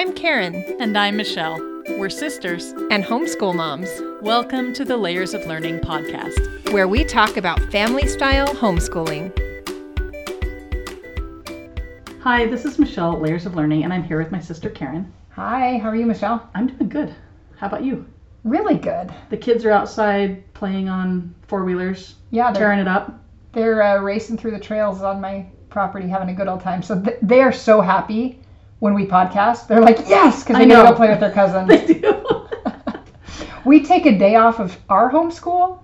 I'm Karen. And I'm Michelle. We're sisters and homeschool moms. Welcome to the Layers of Learning podcast, where we talk about family style homeschooling. Hi, this is Michelle, Layers of Learning, and I'm here with my sister Karen. Hi, how are you, Michelle? I'm doing good. How about you? Really good. The kids are outside playing on four wheelers. Yeah, tearing it up. They're uh, racing through the trails on my property, having a good old time. So th- they are so happy when we podcast. They're like, yes, because they get to go play with their cousins. they do. we take a day off of our homeschool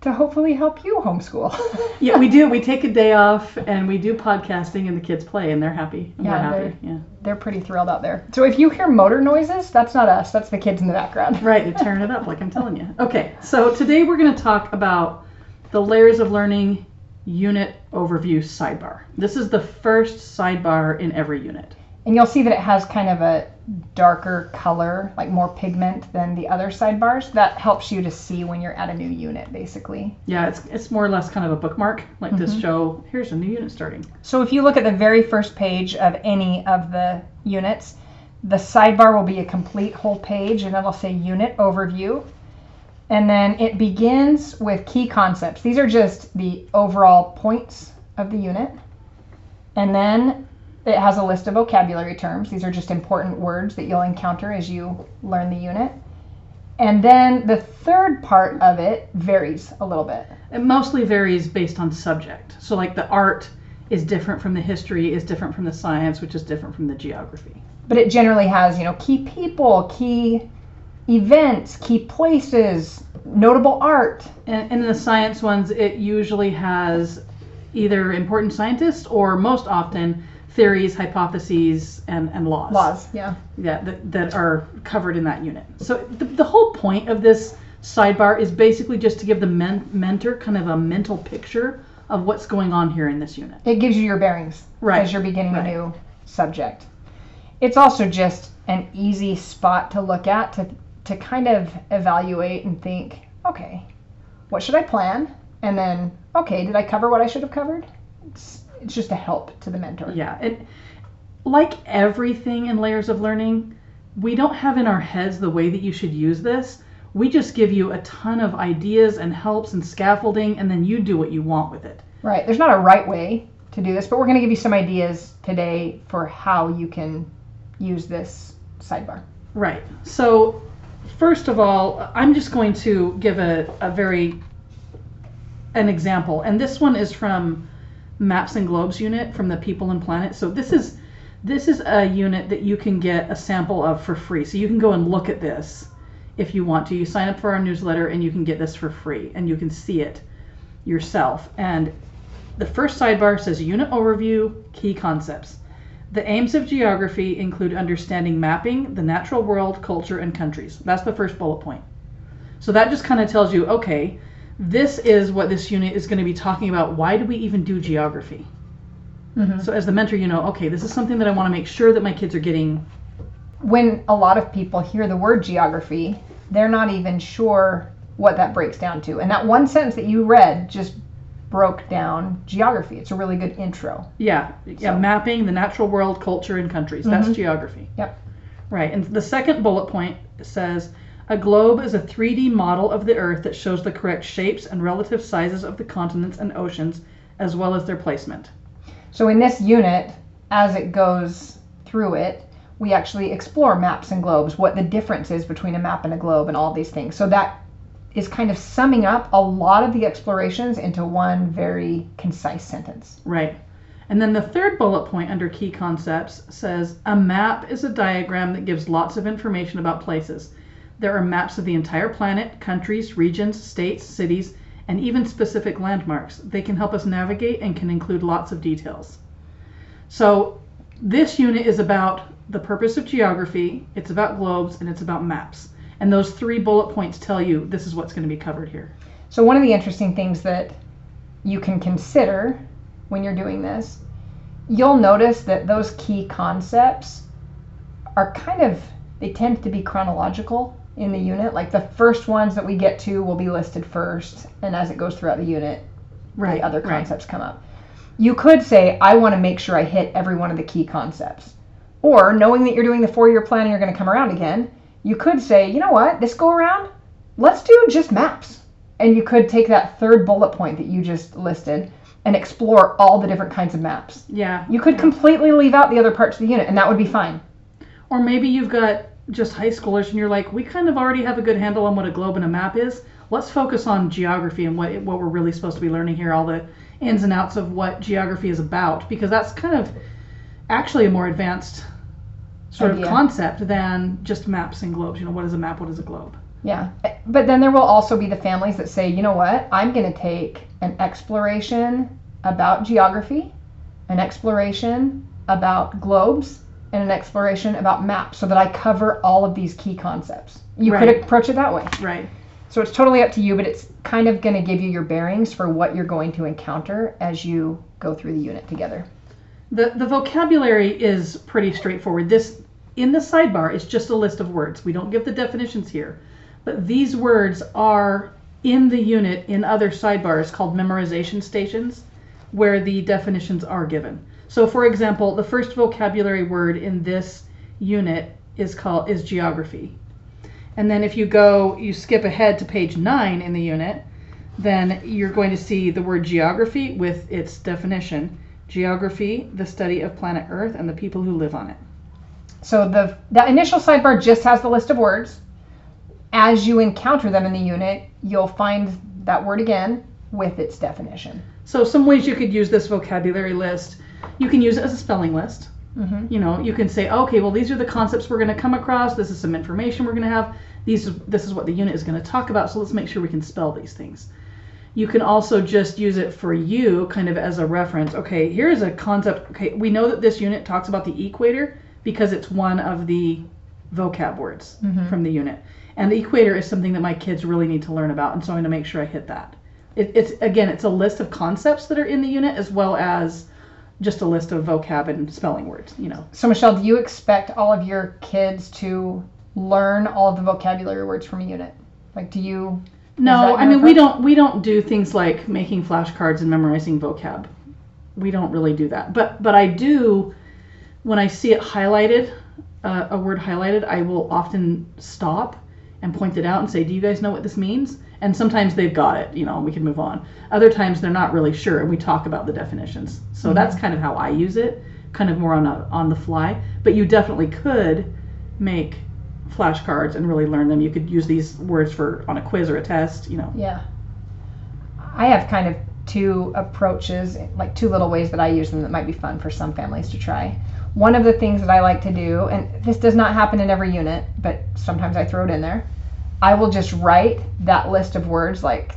to hopefully help you homeschool. yeah, we do. We take a day off and we do podcasting, and the kids play, and they're happy. And yeah, happy. They're, yeah, they're pretty thrilled out there. So if you hear motor noises, that's not us. That's the kids in the background. Right, they're tearing it up, like I'm telling you. Okay, so today we're going to talk about the layers of learning unit overview sidebar. This is the first sidebar in every unit. And you'll see that it has kind of a darker color, like more pigment than the other sidebars. That helps you to see when you're at a new unit, basically. Yeah, it's, it's more or less kind of a bookmark, like mm-hmm. to show here's a new unit starting. So if you look at the very first page of any of the units, the sidebar will be a complete whole page and it'll say unit overview. And then it begins with key concepts. These are just the overall points of the unit. And then it has a list of vocabulary terms. These are just important words that you'll encounter as you learn the unit. And then the third part of it varies a little bit. It mostly varies based on subject. So, like the art is different from the history, is different from the science, which is different from the geography. But it generally has, you know, key people, key events, key places, notable art. And, and in the science ones, it usually has either important scientists or most often theories, hypotheses, and, and laws. Laws, yeah. Yeah, that, that are covered in that unit. So the, the whole point of this sidebar is basically just to give the men- mentor kind of a mental picture of what's going on here in this unit. It gives you your bearings right. as you're beginning right. a new subject. It's also just an easy spot to look at to to kind of evaluate and think, okay, what should I plan? And then, okay, did I cover what I should have covered? It's, it's just a help to the mentor. Yeah. It, like everything in layers of learning, we don't have in our heads the way that you should use this. We just give you a ton of ideas and helps and scaffolding, and then you do what you want with it. Right. There's not a right way to do this, but we're going to give you some ideas today for how you can use this sidebar. Right. So first of all, I'm just going to give a, a very an example, and this one is from Maps and Globes unit from the People and Planet. So this is this is a unit that you can get a sample of for free. So you can go and look at this if you want to. You sign up for our newsletter and you can get this for free and you can see it yourself. And the first sidebar says unit overview, key concepts. The aims of geography include understanding mapping, the natural world, culture, and countries. That's the first bullet point. So that just kind of tells you, okay, this is what this unit is going to be talking about. Why do we even do geography? Mm-hmm. So as the mentor, you know, okay, this is something that I want to make sure that my kids are getting. When a lot of people hear the word geography, they're not even sure what that breaks down to. And that one sentence that you read just broke down geography. It's a really good intro. Yeah, yeah, so. mapping the natural world, culture, and countries. That's mm-hmm. geography. Yep. Right, and the second bullet point says a globe is a 3D model of the Earth that shows the correct shapes and relative sizes of the continents and oceans, as well as their placement. So in this unit, as it goes through it, we actually explore maps and globes, what the difference is between a map and a globe, and all these things. So that is kind of summing up a lot of the explorations into one very concise sentence. Right. And then the third bullet point under key concepts says a map is a diagram that gives lots of information about places. There are maps of the entire planet, countries, regions, states, cities, and even specific landmarks. They can help us navigate and can include lots of details. So, this unit is about the purpose of geography, it's about globes, and it's about maps. And those three bullet points tell you this is what's going to be covered here. So, one of the interesting things that you can consider when you're doing this, you'll notice that those key concepts are kind of, they tend to be chronological in the unit. Like the first ones that we get to will be listed first, and as it goes throughout the unit, right, the other concepts right. come up. You could say, I want to make sure I hit every one of the key concepts. Or knowing that you're doing the four year plan and you're going to come around again, you could say, you know what, this go around, let's do just maps. And you could take that third bullet point that you just listed and explore all the different kinds of maps. Yeah. You could completely leave out the other parts of the unit, and that would be fine. Or maybe you've got just high schoolers and you're like, we kind of already have a good handle on what a globe and a map is. Let's focus on geography and what what we're really supposed to be learning here, all the ins and outs of what geography is about, because that's kind of actually a more advanced sort Idea. of concept than just maps and globes. You know, what is a map? What is a globe? Yeah. Eh, but then there will also be the families that say, you know what, I'm going to take an exploration about geography, an exploration about globes, and an exploration about maps so that I cover all of these key concepts. You Right. could approach it that way. Right. So it's totally up to you, but it's kind of going to give you your bearings for what you're going to encounter as you go through the unit together. The the vocabulary is pretty straightforward. This in the sidebar is just a list of words. We don't give the definitions here. But these words are in the unit in other sidebars called memorization stations where the definitions are given. So for example, the first vocabulary word in this unit is called is geography. And then if you go you skip ahead to page 9 in the unit, then you're going to see the word geography with its definition. Geography, the study of planet Earth and the people who live on it. So the that initial sidebar just has the list of words. As you encounter them in the unit, you'll find that word again with its definition. So some ways you could use this vocabulary list. You can use it as a spelling list. Mm-hmm. You know, you can say, okay, well these are the concepts we're going to come across. This is some information we're going to have. These this is what the unit is going to talk about. So let's make sure we can spell these things. You can also just use it for you kind of as a reference. Okay, here's a concept. Okay, we know that this unit talks about the equator because it's one of the vocab words from the unit. And the equator is something that my kids really need to learn about, and so I'm going to make sure I hit that. It, it's again, it's a list of concepts that are in the unit as well as just a list of vocab and spelling words. You know, So Michelle, do you expect all of your kids to learn all of the vocabulary words from a unit? Like, do you? no, I mean we don't we don't do things like making flashcards and memorizing vocab. We don't really do that. But but I do when I see it highlighted, uh, a word highlighted, I will often stop and point it out and say, "Do you guys know what this means?" And sometimes they've got it, you know, and we can move on. Other times they're not really sure, and we talk about the definitions. So mm-hmm. that's kind of how I use it, kind of more on a, on the fly. But you definitely could make flashcards and really learn them. You could use these words for on a quiz or a test, you know. Yeah. I have kind of two approaches, like two little ways that I use them that might be fun for some families to try. One of the things that I like to do, and this does not happen in every unit, but sometimes I throw it in there, I will just write that list of words, like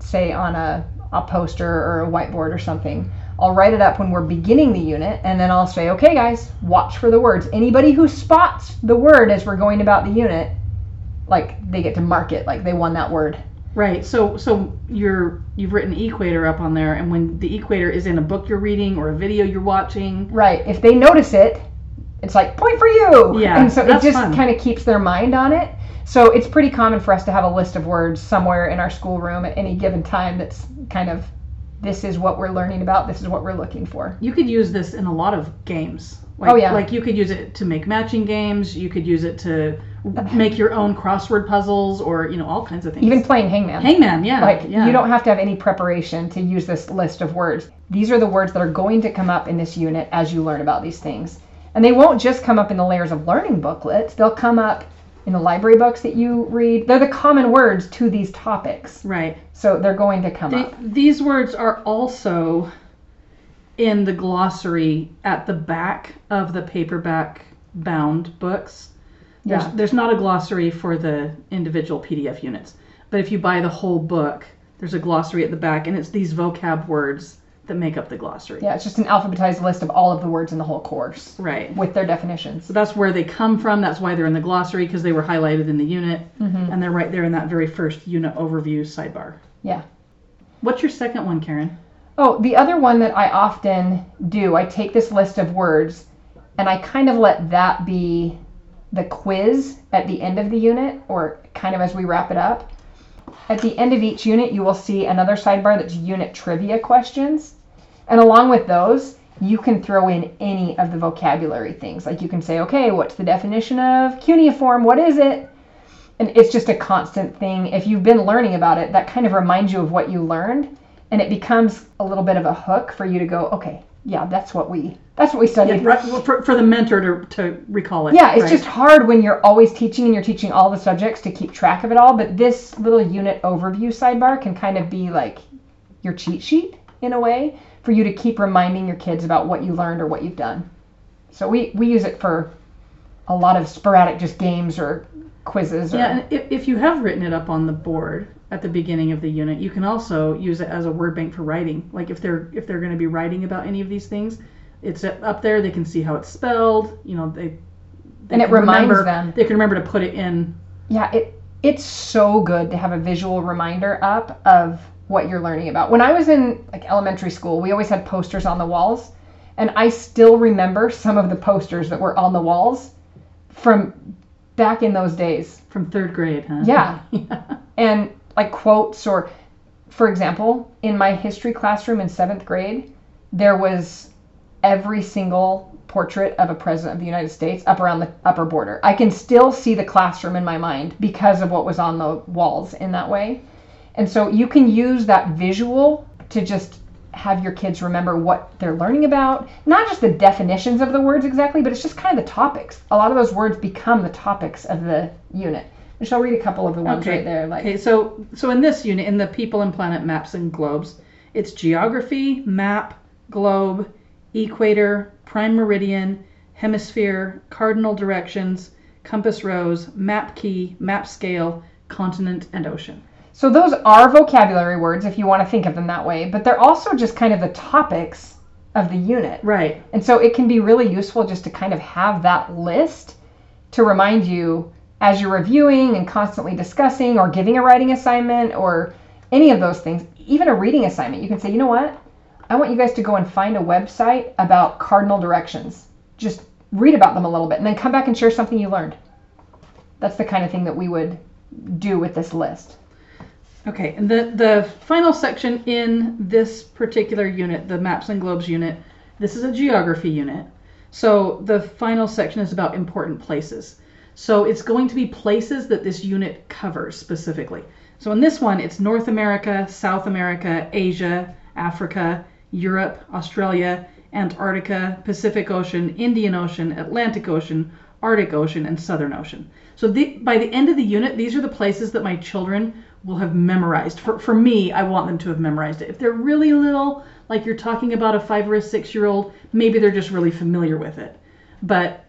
say on a, a poster or a whiteboard or something. I'll write it up when we're beginning the unit, and then I'll say, okay, guys, watch for the words. Anybody who spots the word as we're going about the unit, like they get to mark it, like they won that word. Right. So so you're you've written equator up on there, and when the equator is in a book you're reading or a video you're watching, Right. If they notice it, it's like point for you. Yeah, And so it just kind of keeps their mind on it. So it's pretty common for us to have a list of words somewhere in our schoolroom at any given time that's kind of this is what we're learning about, this is what we're looking for. you could use this in a lot of games. Oh, like, Oh, yeah. Like you could use it to make matching games. You could use it to make your own crossword puzzles, or you know all kinds of things. Even playing hangman. Hangman, yeah. like yeah. you don't have to have any preparation to use this list of words. These are the words that are going to come up in this unit as you learn about these things. And they won't just come up in the layers of learning booklets. They'll come up the library books that you read. They're the common words to these topics. Right. So they're going to come They, up. these words are also in the glossary at the back of the paperback bound books. There's, Yeah. there's not a glossary for the individual PDF units, but if you buy the whole book, there's a glossary at the back, and it's these vocab words that make up the glossary. Yeah, it's just an alphabetized list of all of the words in the whole course Right. with their definitions. So that's where they come from. That's why they're in the glossary because they were highlighted in the unit, Mm-hmm. and they're right there in that very first unit overview sidebar. Yeah. What's your second one, Karen? Oh, the other one that I often do, I take this list of words and I kind of let that be the quiz at the end of the unit or kind of as we wrap it up. At the end of each unit, you will see another sidebar that's unit trivia questions. And along with those, you can throw in any of the vocabulary things. Like you can say, okay, what's the definition of cuneiform? What is it? And it's just a constant thing. If you've been learning about it, that kind of reminds you of what you learned, and it becomes a little bit of a hook for you to go, okay, yeah, that's what we that's what we studied. Right, well, for, for the mentor to, to recall it. Yeah, it's right? just hard when you're always teaching and you're teaching all the subjects to keep track of it all. But this little unit overview sidebar can kind of be like your cheat sheet in a way for you to keep reminding your kids about what you learned or what you've done. So we, we use it for a lot of sporadic just games or quizzes. Or, Yeah, and if, if you have written it up on the board at the beginning of the unit, you can also use it as a word bank for writing. Like if they're if they're going to be writing about any of these things, it's up there. They can see how it's spelled. You know, they, they And it reminds remember, them. They can remember to put it in. Yeah, it it's so good to have a visual reminder up of what you're learning about. When I was in like elementary school, we always had posters on the walls, and I still remember some of the posters that were on the walls from back in those days. From third grade, huh? Yeah. yeah. And like quotes or for example, in my history classroom in 7th grade, there was every single portrait of a president of the United States up around the upper border. I can still see the classroom in my mind because of what was on the walls in that way. And so you can use that visual to just have your kids remember what they're learning about, not just the definitions of the words exactly, but it's just kind of the topics. A lot of those words become the topics of the unit. And shall read a couple of the ones right there like Okay, so so in this unit, in the people and planet maps and globes, it's geography, map, globe, equator, prime meridian, hemisphere, cardinal directions, compass rose, map key, map scale, continent, and ocean. So those are vocabulary words if you want to think of them that way, but they're also just kind of the topics of the unit. Right. And so it can be really useful just to kind of have that list to remind you as you're reviewing and constantly discussing or giving a writing assignment or any of those things, even a reading assignment. You can say, you know what? I want you guys to go and find a website about cardinal directions. Just read about them a little bit and then come back and share something you learned. That's the kind of thing that we would do with this list. Okay, and the, the final section in this particular unit, the Maps and Globes unit, this is a geography unit. So the final section is about important places. So it's going to be places that this unit covers specifically. So in this one, it's North America, South America, Asia, Africa, Europe, Australia, Antarctica, Pacific Ocean, Indian Ocean, Atlantic Ocean, Arctic Ocean, and Southern Ocean. So the, by the end of the unit, these are the places that my children will have memorized. For, for me, I want them to have memorized it. If they're really little, like you're talking about a five or a six year old, maybe they're just really familiar with it. But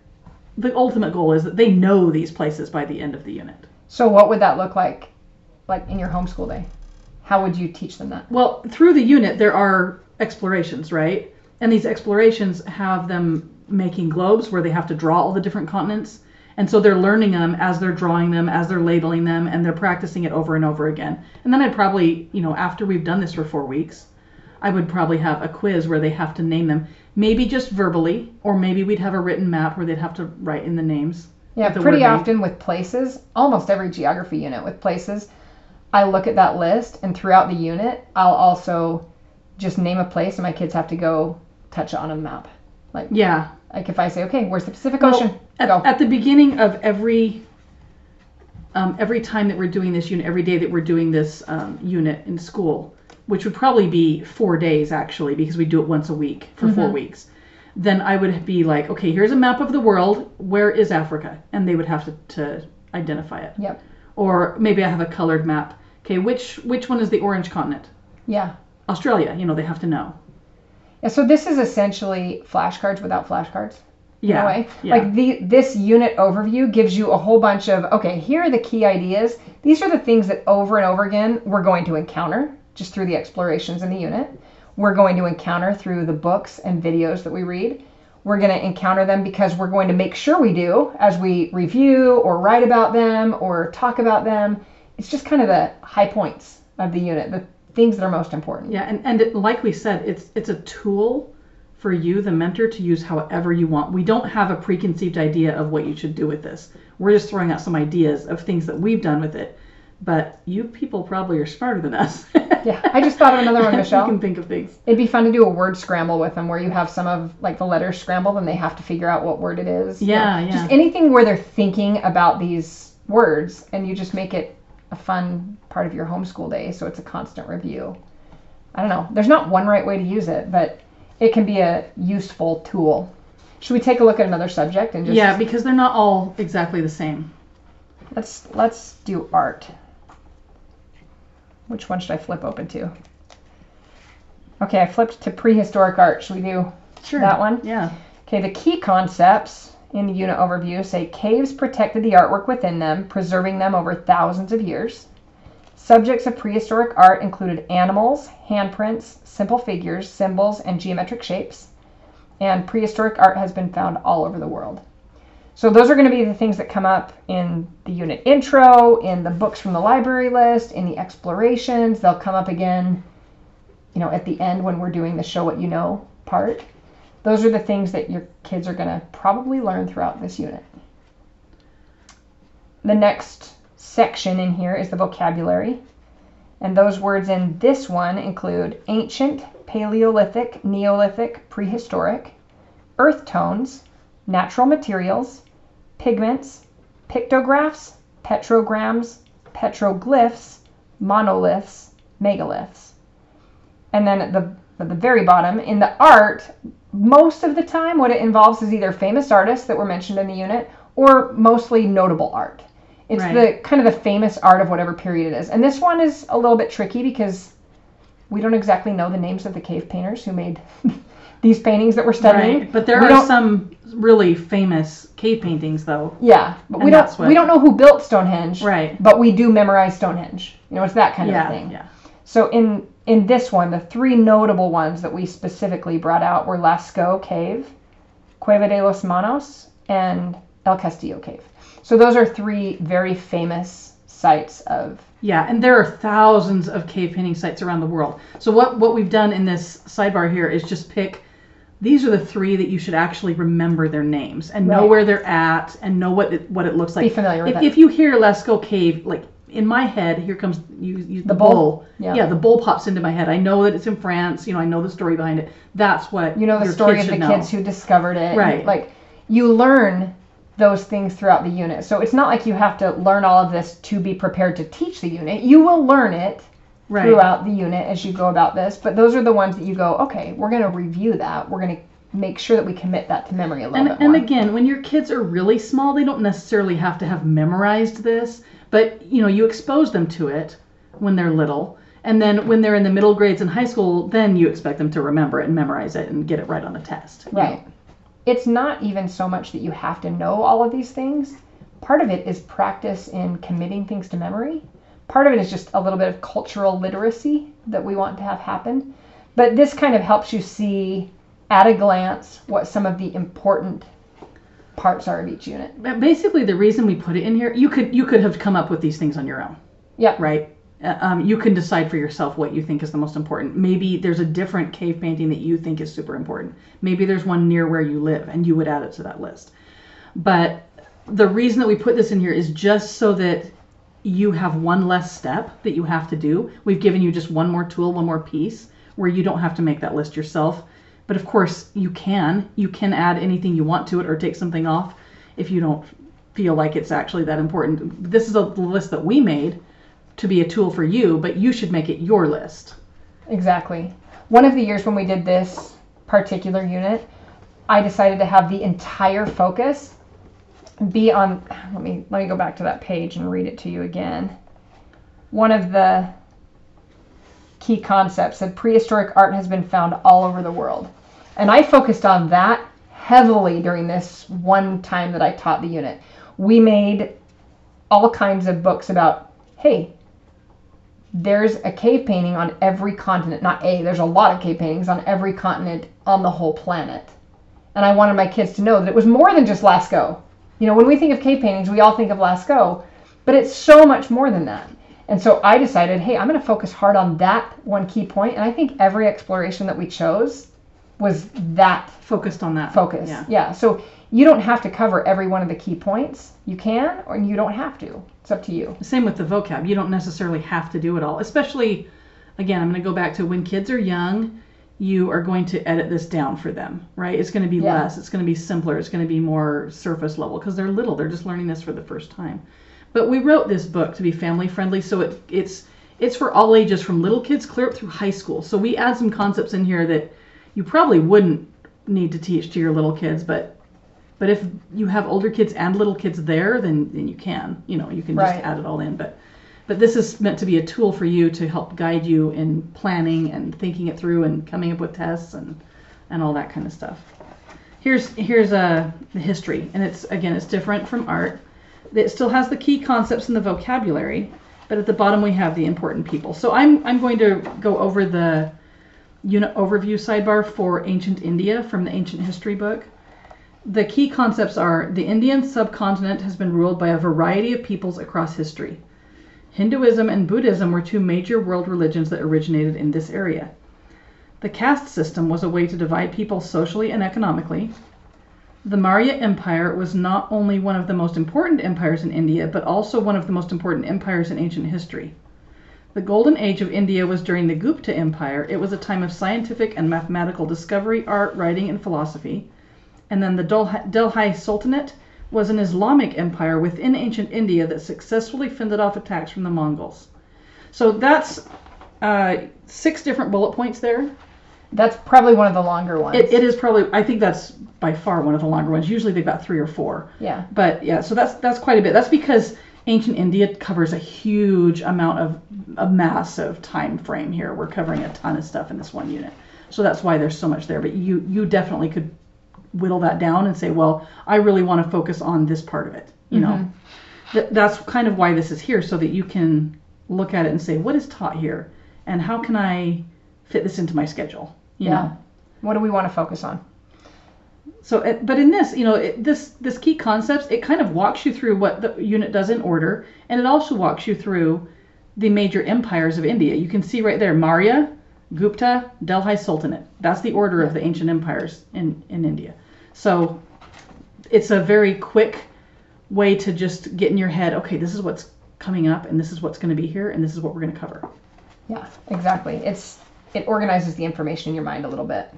the ultimate goal is that they know these places by the end of the unit. So what would that look like like in your homeschool day? How would you teach them that? Well, through the unit, there are explorations, right? And these explorations have them making globes where they have to draw all the different continents. And so they're learning them as they're drawing them, as they're labeling them, and they're practicing it over and over again. And then I'd probably, you know, after we've done this for four weeks, I would probably have a quiz where they have to name them, maybe just verbally, or maybe we'd have a written map where they'd have to write in the names. Yeah, the pretty name. often with places, almost every geography unit with places, I look at that list and throughout the unit, I'll also just name a place and my kids have to go touch on a map. Like yeah. Like if I say, okay, where's the Pacific Well, Ocean? At, at the beginning of every um, every time that we're doing this unit, every day that we're doing this um, unit in school, which would probably be four days actually, because we do it once a week for four weeks. Then I would be like, okay, here's a map of the world. Where is Africa? And they would have to, to identify it. Yep. Or maybe I have a colored map. Okay, which which one is the orange continent? Yeah. Australia. You know, they have to know. Yeah, so this is essentially flashcards without flashcards. Yeah. way. yeah. Like the this unit overview gives you a whole bunch of okay, here are the key ideas. These are the things that over and over again we're going to encounter just through the explorations in the unit. We're going to encounter through the books and videos that we read. We're going to encounter them because we're going to make sure we do as we review or write about them or talk about them. It's just kind of the high points of the unit, the things that are most important. Yeah, and, and it, like we said, it's it's a tool for you, the mentor, to use however you want. We don't have a preconceived idea of what you should do with this. We're just throwing out some ideas of things that we've done with it. but you people probably are smarter than us. Yeah, I just thought of another one, Michelle. you can think of things. It'd be fun to do a word scramble with them where you have some of like the letters scrambled and they have to figure out what word it is. Yeah, yeah. Just anything where they're thinking about these words and you just make it a fun part of your homeschool day so it's a constant review. I don't know. There's not one right way to use it, but it can be a useful tool. Should we take a look at another subject and just Yeah, because they're not all exactly the same. let's let's do art. Which one should I flip open to? Okay, I flipped to prehistoric art. Should we do Sure. That one? Yeah. Okay, the key concepts in the unit overview say caves protected the artwork within them, preserving them over thousands of years. Subjects of prehistoric art included animals, handprints, simple figures, symbols, and geometric shapes. And prehistoric art has been found all over the world. So those are going to be the things that come up in the unit intro, in the books from the library list, in the explorations. They'll come up again, you know, at the end when we're doing the show what you know part those are the things that your kids are going to probably learn throughout this unit. The next section in here is the vocabulary. And those words in this one include ancient, Paleolithic, Neolithic, prehistoric, earth tones, natural materials, pigments, pictographs, petrograms, petroglyphs, monoliths, megaliths. And then at the at the very bottom, in the art, most of the time what it involves is either famous artists that were mentioned in the unit or mostly notable art. It's Right. the kind of the famous art of whatever period it is. And this one is a little bit tricky because we don't exactly know the names of the cave painters who made these paintings that we're studying. Right. But there We are some really famous cave paintings, though. Yeah, but we don't what- we don't know who built Stonehenge. Right. But we do memorize Stonehenge. You know, it's that kind Yeah. of thing. Yeah. So in in this one, the three notable ones that we specifically brought out were Lascaux Cave, Cueva de los Manos, and El Castillo Cave. So those are three very famous sites of Yeah, and there are thousands of cave painting sites around the world. So what what we've done in this sidebar here is just pick these are the three that you should actually remember their names and know where they're at and know what it, what it looks like. Be familiar with if, it. if you hear Lascaux Cave, like in my head, here comes you, you the, bull? bull. Yeah. the bull pops into my head. I know that it's in France. You know, I know the story behind it. That's what you know the story of the know. kids who discovered it. Right. Like you learn those things throughout the unit. So it's not like you have to learn all of this to be prepared to teach the unit. You will learn it right. throughout the unit as you go about this. But those are the ones that you go, okay, we're going to review that. We're going to make sure that we commit that to memory a little And, bit and again, when your kids are really small, they don't necessarily have to have memorized this, but you know, you expose them to it when they're little. And then when they're in the middle grades in high school, then you expect them to remember it and memorize it and get it right on the test. you know. It's not even so much that you have to know all of these things. Part of it is practice in committing things to memory. Part of it is just a little bit of cultural literacy that we want to have happen. But this kind of helps you see at a glance what some of the important parts are of each unit. Basically, the reason we put it in here, you could you could have come up with these things on your own. Yeah. Right. Uh, Um, you can decide for yourself what you think is the most important. Maybe there's a different cave painting that you think is super important. Maybe there's one near where you live, and you would add it to that list. But the reason that we put this in here is just so that you have one less step that you have to do. We've given you just one more tool, one more piece where you don't have to make that list yourself. But of course, you can. You can add anything you want to it or take something off if you don't feel like it's actually that important. This is a list that we made to be a tool for you, but you should make it your list. Exactly. One of the years when we did this particular unit, I decided to have the entire focus be on let me let me go back to that page and read it to you again. One of the key concepts that prehistoric art has been found all over the world. And I focused on that heavily during this one time that I taught the unit. We made all kinds of books about, hey, there's a cave painting on every continent. Not a, there's a lot of cave paintings on every continent on the whole planet. And I wanted my kids to know that it was more than just Lascaux. You know, when we think of cave paintings, we all think of Lascaux, but it's so much more than that. And so I decided, hey, I'm going to focus hard on that one key point. And I think every exploration that we chose was that Focused on that. focus. Yeah. Yeah. So you don't have to cover every one of the key points. You can, or you don't have to. It's up to you. Same with the vocab. You don't necessarily have to do it all. Especially, again, I'm going to go back to when kids are young, you are going to edit this down for them, right? It's going to be Yeah. less, it's going to be simpler, it's going to be more surface level because they're little, they're just learning this for the first time. But we wrote this book to be family friendly, so it, it's it's for all ages from little kids clear up through high school. So we add some concepts in here that you probably wouldn't need to teach to your little kids, but but if you have older kids and little kids there, then then you can. You know, you can just Right. add it all in. But but this is meant to be a tool for you to help guide you in planning and thinking it through and coming up with tests and and all that kind of stuff. Here's here's uh, the history, and it's again it's different from art. It still has the key concepts and the vocabulary, but at the bottom we have the important people. So I'm I'm going to go over the unit overview sidebar for ancient India from the ancient history book. The key concepts are the Indian subcontinent has been ruled by a variety of peoples across history. Hinduism and Buddhism were two major world religions that originated in this area. The caste system was a way to divide people socially and economically. The Maurya Empire was not only one of the most important empires in India, but also one of the most important empires in ancient history. The golden age of India was during the Gupta Empire. It was a time of scientific and mathematical discovery, art, writing, and philosophy. And then the Delhi, Sultanate was an Islamic empire within ancient India that successfully fended off attacks from the Mongols. So that's uh, six different bullet points there. That's probably one of the longer ones. It, it is probably, I think that's by far one of the longer ones. Usually they've got three or four. yeah. But yeah, so that's that's quite a bit. That's because ancient India covers a huge amount of a massive time frame here. We're covering a ton of stuff in this one unit. So that's why there's so much there. But you you definitely could whittle that down and say, well, I really want to focus on this part of it. You know, mm-hmm. Th- that's kind of why this is here, so that you can look at it and say, what is taught here, and how can I fit this into my schedule? You Yeah. know. What do we want to focus on? So, it- but in this, you know, it, this this key concepts, it kind of walks you through what the unit does in order, and it also walks you through the major empires of India. You can see right there, Maurya, Gupta, Delhi Sultanate. That's the order of the ancient empires in in India. So, it's a very quick way to just get in your head, okay, this is what's coming up, and this is what's going to be here, and this is what we're going to cover. Yeah, exactly. It's it organizes the information in your mind a little bit.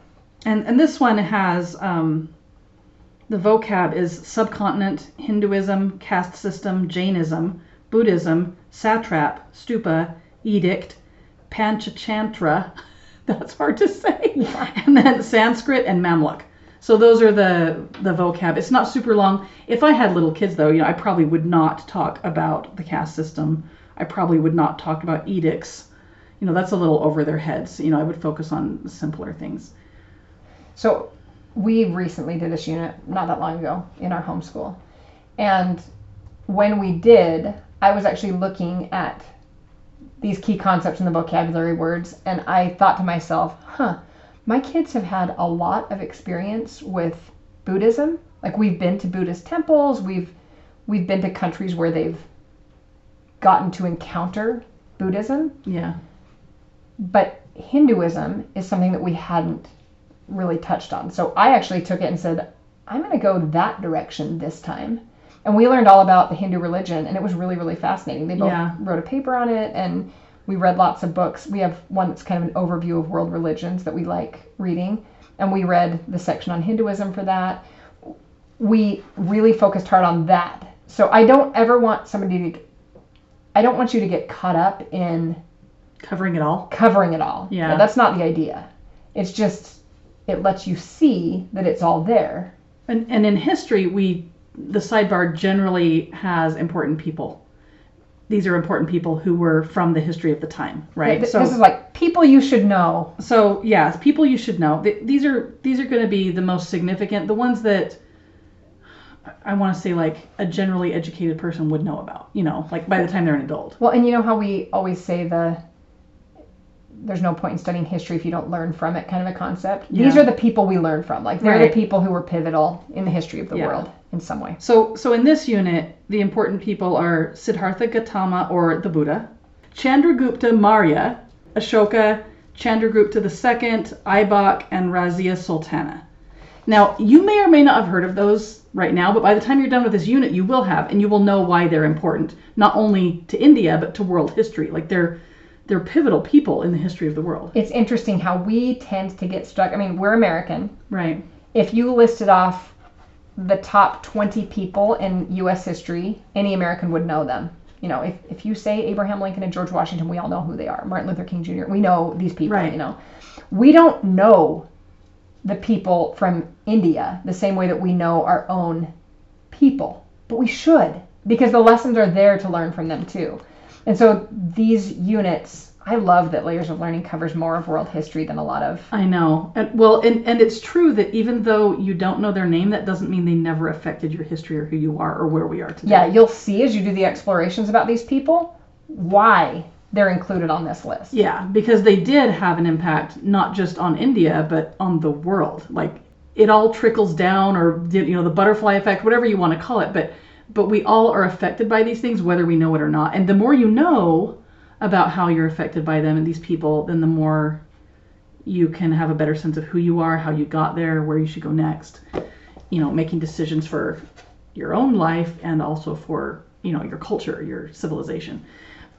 And and this one has um, the vocab is subcontinent, Hinduism, caste system, Jainism, Buddhism, satrap, stupa, edict, panchachantra. That's hard to say. And then Sanskrit and Mamluk. So those are the the vocab. It's not super long. If I had little kids though, you know, I probably would not talk about the caste system. I probably would not talk about edicts. You know, that's a little over their heads. You know, I would focus on simpler things. So we recently did this unit not that long ago in our homeschool. And when we did, I was actually looking at these key concepts in the vocabulary words and I thought to myself, huh, my kids have had a lot of experience with Buddhism. Like we've been to Buddhist temples, we've we've been to countries where they've gotten to encounter Buddhism, Yeah. but Hinduism is something that we hadn't really touched on. So I actually took it and said, I'm going to go that direction this time. And we learned all about the Hindu religion, and it was really, really fascinating. They both Yeah. wrote a paper on it, and we read lots of books. We have one that's kind of an overview of world religions that we like reading, and we read the section on Hinduism for that. We really focused hard on that. So I don't ever want somebody to, I don't want you to get caught up in Covering it all. covering it all. Yeah. That's not the idea. It's just it lets you see that it's all there. And, and in history, we the sidebar generally has important people. These are important people who were from the history of the time, right? Th- this is like people you should know. so yes, people you should know. Th- These are these are going to be the most significant, the ones that I want to say like a generally educated person would know about. You know, like by the time they're an adult. Well, and you know how we always say the there's no point in studying history if you don't learn from it kind of a concept. These are the people we learn from. Like they're Right. the people who were pivotal in the history of the Yeah. world in some way. So, so in this unit, the important people are Siddhartha Gautama or the Buddha, Chandragupta Maurya, Ashoka, Chandragupta II, Aibak, and Razia Sultana. Now, you may or may not have heard of those right now, but by the time you're done with this unit, you will have, and you will know why they're important, not only to India, but to world history. Like they're they're pivotal people in the history of the world. It's interesting how we tend to get stuck. I mean, we're American. Right. If you listed off the top 20 people in U.S. history, any American would know them. You know, if, if you say Abraham Lincoln and George Washington, we all know who they are. Martin Luther King Jr., we know these people, Right. you know. We don't know the people from India the same way that we know our own people, but we should because the lessons are there to learn from them too. And so these units, I love that Layers of Learning covers more of world history than a lot of I know. And well, and, and it's true that even though you don't know their name, that doesn't mean they never affected your history or who you are or where we are today. Yeah, you'll see as you do the explorations about these people why they're included on this list. Yeah, because they did have an impact not just on India but on the world. Like it all trickles down, or you know, the butterfly effect, whatever you want to call it. But but we all are affected by these things, whether we know it or not. And the more you know about how you're affected by them and these people, then the more you can have a better sense of who you are, how you got there, where you should go next. You know, making decisions for your own life and also for you know your culture, your civilization.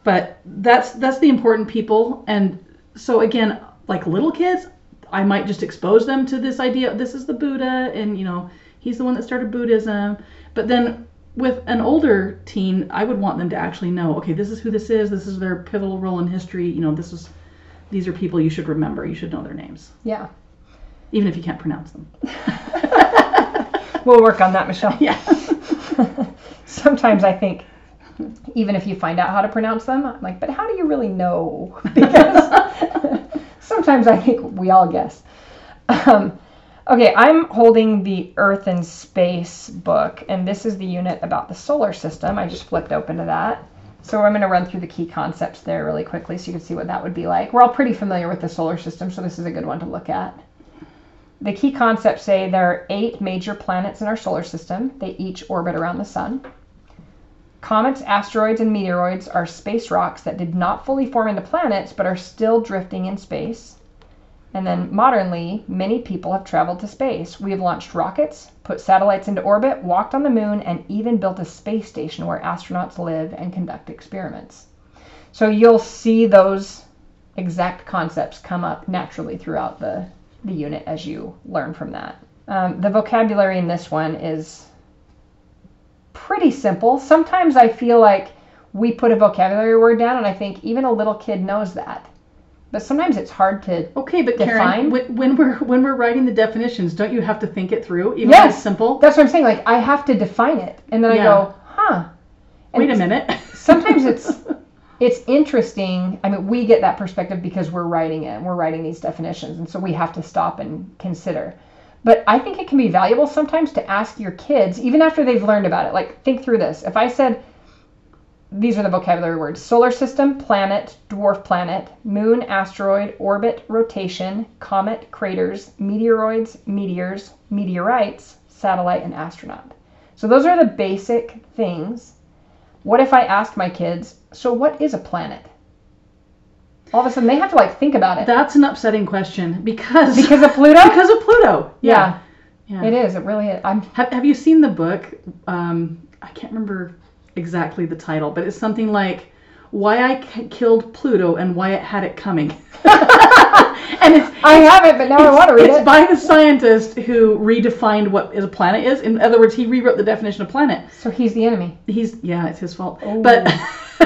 But that's that's the important people. And so again like little kids i might just expose them to this idea this is the buddha and you know he's the one that started buddhism. But then with an older teen i would want them to actually know okay this is who this is this is their pivotal role in history you know this is these are people you should remember you should know their names Yeah. even if you can't pronounce them We'll work on that, Michelle. yeah Sometimes I think even if you find out how to pronounce them, I'm like, but how do you really know? Because sometimes I think we all guess. Um, okay, I'm holding the Earth and Space book, and this is the unit about the solar system. I just flipped open to that. So I'm going to run through the key concepts there really quickly so you can see what that would be like. We're all pretty familiar with the solar system, so this is a good one to look at. The key concepts say there are eight major planets in our solar system. They each orbit around the sun. Comets, asteroids, and meteoroids are space rocks that did not fully form into planets but are still drifting in space. And then modernly, many people have traveled to space. We have launched rockets, put satellites into orbit, walked on the moon, and even built a space station where astronauts live and conduct experiments. So you'll see those exact concepts come up naturally throughout the, the unit as you learn from that. Um, the vocabulary in this one is pretty simple. Sometimes I feel like we put a vocabulary word down, and I think even a little kid knows that. But sometimes it's hard to. okay but Define? karen when, we're when we're writing the definitions don't you have to think it through even Yes. if it's simple That's what I'm saying. Like I have to define it, and then I go, huh. And wait a minute sometimes it's it's interesting. I mean, we get that perspective because we're writing it and we're writing these definitions, and so we have to stop and consider. But I think it can be valuable sometimes to ask your kids, even after they've learned about it. Like, think through this. If I said, these are the vocabulary words solar system, planet, dwarf planet, moon, asteroid, orbit, rotation, comet, craters, meteoroids, meteors, meteorites, satellite, and astronaut. So, those are the basic things. What if I asked my kids, so what is a planet? All of a sudden they have to like think about it. That's an upsetting question because Because of Pluto? because of Pluto. yeah, Yeah. it is. It really is. I'm Have, have you seen the book? Um, I can't remember exactly the title, but it's something like "Why I K- Killed Pluto and Why It Had It Coming." and it's I have it, but now I want to read it's it. by the scientist who redefined what is a planet is. In other words, he rewrote the definition of planet. So he's the enemy. He's yeah, it's his fault. Oh. But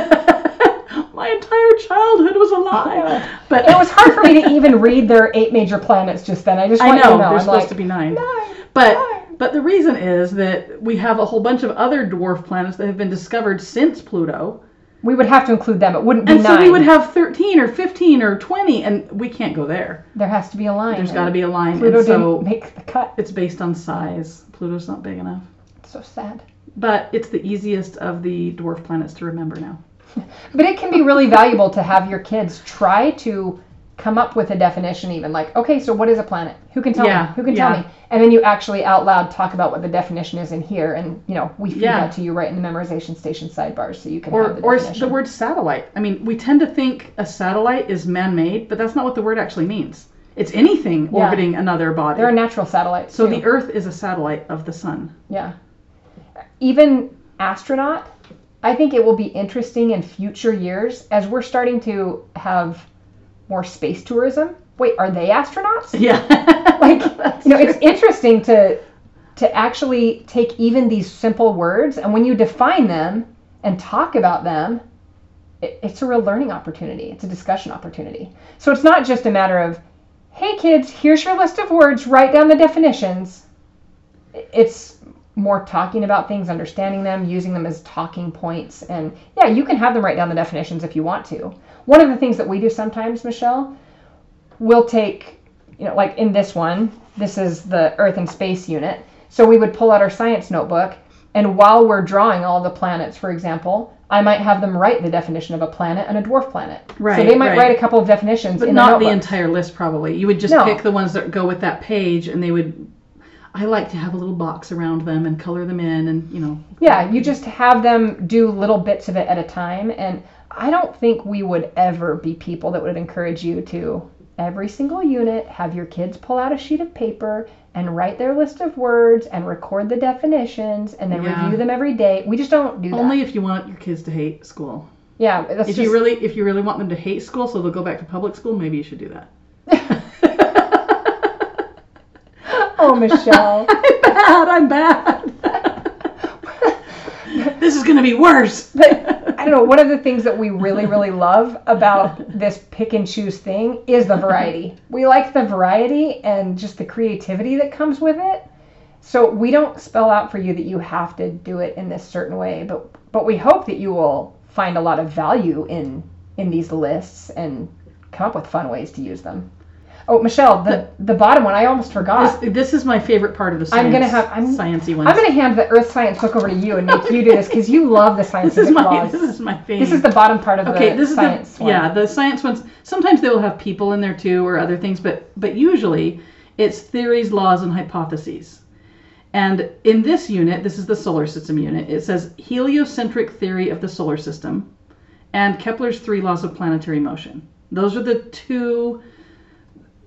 my entire childhood was a lie. Oh. But It was hard for me to even read their eight major planets just then. I just I know, to know. there's I'm supposed like, to be nine. nine, But nine. But the reason is that we have a whole bunch of other dwarf planets that have been discovered since Pluto. We would have to include them. It wouldn't be And nine. so we would have 13 or 15 or 20 and we can't go there. there has to be a line. There's got to be a line. Pluto and so didn't make the cut. it's based on size. Pluto's not big enough. It's so sad. But it's the easiest of the dwarf planets to remember now. But it can be really valuable to have your kids try to come up with a definition even like okay so what is a planet who can tell Yeah, me who can tell me and then you actually out loud talk about what the definition is in here and you know we feed Yeah. that to you right in the memorization station sidebars so you can Or, have the or definition the word satellite. I mean, we tend to think a satellite is man-made, but that's not what the word actually means. It's anything Yeah. orbiting another body. there are natural satellites so too. the Earth is a satellite of the sun. Yeah. Even astronaut, I think it will be interesting in future years as we're starting to have more space tourism. Wait, are they astronauts? Yeah. Like, you know, true. it's interesting to to actually take even these simple words and when you define them and talk about them, it, it's a real learning opportunity. It's a discussion opportunity. So it's not just a matter of, hey kids, here's your list of words, write down the definitions. It's more talking about things, understanding them, using them as talking points. And yeah, you can have them write down the definitions if you want to. One of the things that we do sometimes, Michelle, we'll take, you know, like in this one, this is the Earth and Space unit. So we would pull out our science notebook, and while we're drawing all the planets, for example, I might have them write the definition of a planet and a dwarf planet. Right. so they might right. write a couple of definitions But not the the entire list, probably. You would just No. pick the ones that go with that page, and they would. I like to have a little box around them and color them in, and you know. Yeah, you just have them do little bits of it at a time. And I don't think we would ever be people that would encourage you to, every single unit, have your kids pull out a sheet of paper and write their list of words and record the definitions and then Yeah. review them every day. We just don't do that. Only if you want your kids to hate school. yeah, If just, you really, if you really want them to hate school, so they'll go back to public school, maybe you should do that. Oh, Michelle. I'm bad. I'm bad. this is gonna be worse. But I don't know. One of the things that we really, really love about this pick and choose thing is the variety. We like the variety and just the creativity that comes with it. So we don't spell out for you that you have to do it in this certain way, but but we hope that you will find a lot of value in in these lists and come up with fun ways to use them. Oh, Michelle, the the bottom one I almost forgot. This, this is my favorite part of the science. I'm gonna have- I'm- sciencey ones. I'm going to hand the Earth Science book over to you and make you do this because you love the science this is my laws. this is my thing. This is the bottom part of okay. the This is science the one. yeah the science ones. Sometimes they will have people in there too or other things, but but usually it's theories, laws, and hypotheses. And in this unit, this is the solar system unit. It says heliocentric theory of the solar system, and Kepler's three laws of planetary motion. Those are the two.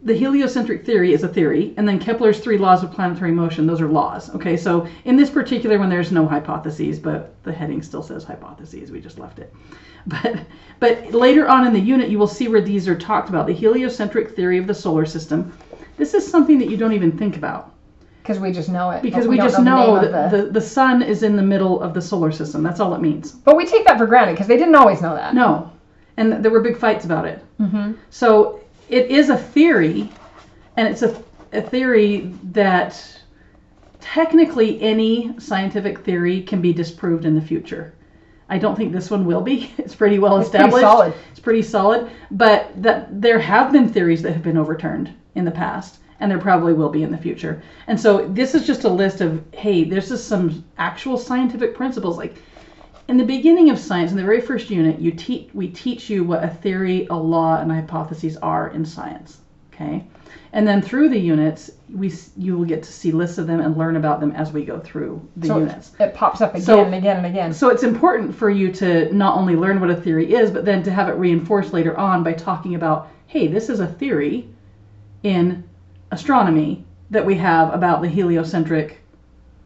The heliocentric theory is a theory, and then Kepler's three laws of planetary motion, those are laws. Okay, so in this particular one, there's no hypotheses, but the heading still says hypotheses. We just left it. But, but later on in the unit, you will see where these are talked about. The heliocentric theory of the solar system. This is something that you don't even think about Because we just know it. because we, don't just the know that the, the sun is in the middle of the solar system. That's all it means. But we take that for granted because they didn't always know that. No. And there were big fights about it. hmm So it is a theory, and it's a, a theory that technically any scientific theory can be disproved in the future. I don't think this one will be. It's pretty well It's pretty established. solid. It's pretty solid. But that there have been theories that have been overturned in the past, and there probably will be in the future. And so this is just a list of hey, there's just some actual scientific principles. Like in the beginning of science, in the very first unit, you teach we teach you what a theory, a law, and a hypothesis are in science. Okay, and then through the units, we you will get to see lists of them and learn about them as we go through the So units. it pops up again So- and again and again. So it's important for you to not only learn what a theory is, but then to have it reinforced later on by talking about, hey, this is a theory in astronomy that we have about the heliocentric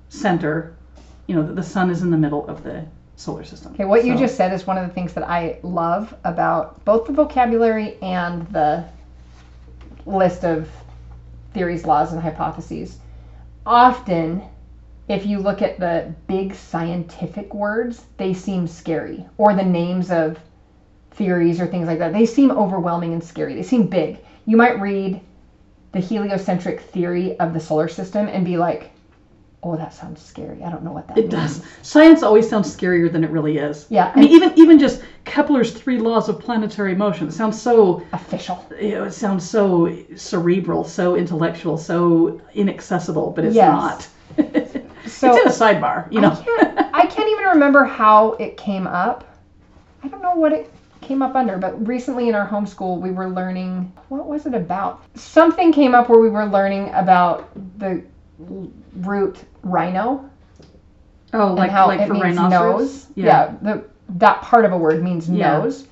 center, you know, that the sun is in the middle of the solar system. Okay, what you just said is one of the things that I love about both the vocabulary and the list of theories, laws, and hypotheses. Often, if you look at the big scientific words, they seem scary, or the names of theories or things like that. They seem overwhelming and scary. They seem big. You might read the heliocentric theory of the solar system and be like, oh, that sounds scary. I don't know what that It means. does. Science always sounds scarier than it really is. Yeah, I mean, even even just Kepler's three laws of planetary motion sounds so Official. you know, it sounds so cerebral, so intellectual, so inaccessible, but it's Yes. not. So- it's in a sidebar, you know. I can't, I can't even remember how it came up. I don't know what it came up under, but recently in our homeschool we were learning what was it about? Something came up where we were learning about the root rhino Oh, like how like it for means rhinoceros. nose. Yeah. the that part of a word means Yeah. nose.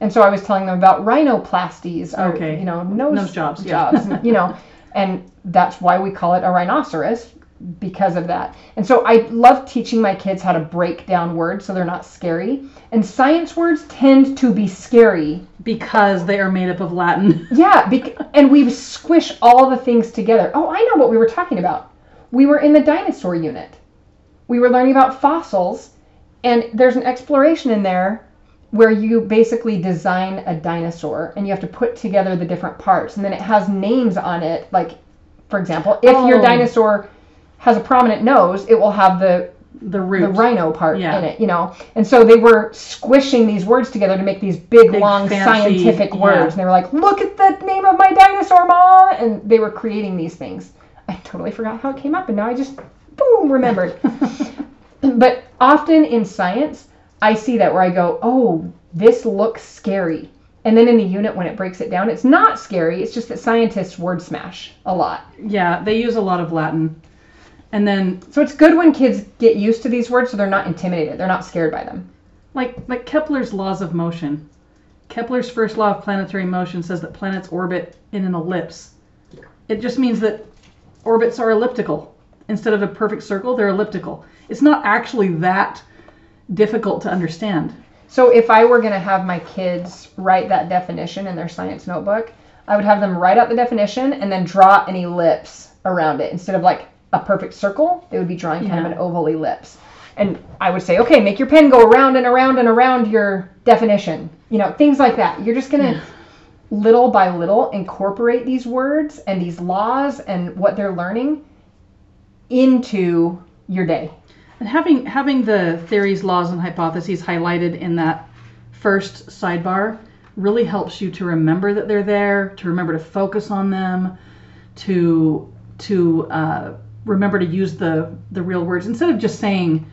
And so I was telling them about rhinoplasties, or Okay. you know, nose, Nose jobs, yeah. you know, and that's why we call it a rhinoceros because of that. And so I love teaching my kids how to break down words so they're not scary. And science words tend to be scary. because they are made up of Latin. Yeah, bec- and we squish all the things together. Oh, I know what we were talking about. We were in the dinosaur unit. We were learning about fossils, and there's an exploration in there where you basically design a dinosaur and you have to put together the different parts, and then it has names on it. Like, for example, if your Oh. dinosaur has a prominent nose, it will have the The root. the rhino part Yeah. in it, you know. And so they were squishing these words together to make these big, Big, long fancy- scientific yeah. words. And they were like, "Look at the name of my dinosaur, mom!" And they were creating these things. I totally forgot how it came up, and now I just boom remembered. but often in science, I see that where I go, "Oh, this looks scary." And then in the unit, when it breaks it down, it's not scary. It's just that scientists word smash a lot. Yeah, they use a lot of Latin. And then So it's good when kids get used to these words so they're not intimidated. They're not scared by them. like like Kepler's laws of motion. Kepler's first law of planetary motion says that planets orbit in an ellipse. It just means that orbits are elliptical. Instead of a perfect circle, they're elliptical. It's not actually that difficult to understand. So if I were going to have my kids write that definition in their science notebook, I would have them write out the definition and then draw an ellipse around it. Instead of like a perfect circle, they would be drawing kind of an oval ellipse. And I would say, okay, make your pen go around and around and around your definition. You know, things like that. You're just going to little by little incorporate these words and these laws and what they're learning into your day. And having having the theories, laws, and hypotheses highlighted in that first sidebar really helps you to remember that they're there, to remember to focus on them, to to uh, remember to use the the real words instead of just saying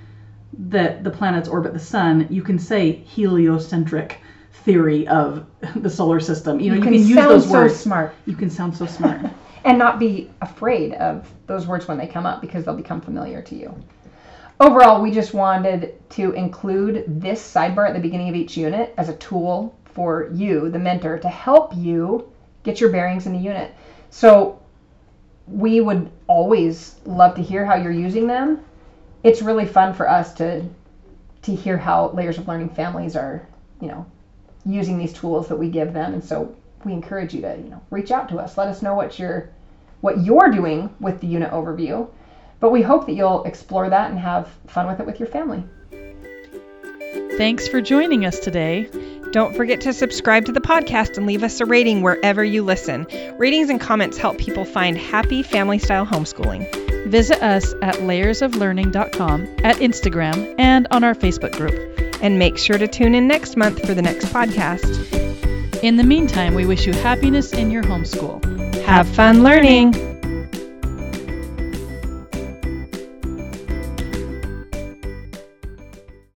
that the planets orbit the sun. You can say heliocentric theory of the solar system. You know, you, can, use sound those so words. smart. You can sound so smart. and not be afraid of those words when they come up because they'll become familiar to you. Overall, we just wanted to include this sidebar at the beginning of each unit as a tool for you, the mentor, to help you get your bearings in the unit. So we would always love to hear how you're using them. It's really fun for us to to hear how layers of learning families are, you know, using these tools that we give them. And so we encourage you to, you know, reach out to us. Let us know what you're what you're doing with the unit overview. But we hope that you'll explore that and have fun with it with your family. Thanks for joining us today. Don't forget to subscribe to the podcast and leave us a rating wherever you listen. Ratings and comments help people find happy family style homeschooling. Visit us at layersoflearning.com, at Instagram, and on our Facebook group. And make sure to tune in next month for the next podcast. In the meantime, we wish you happiness in your homeschool. Have fun learning!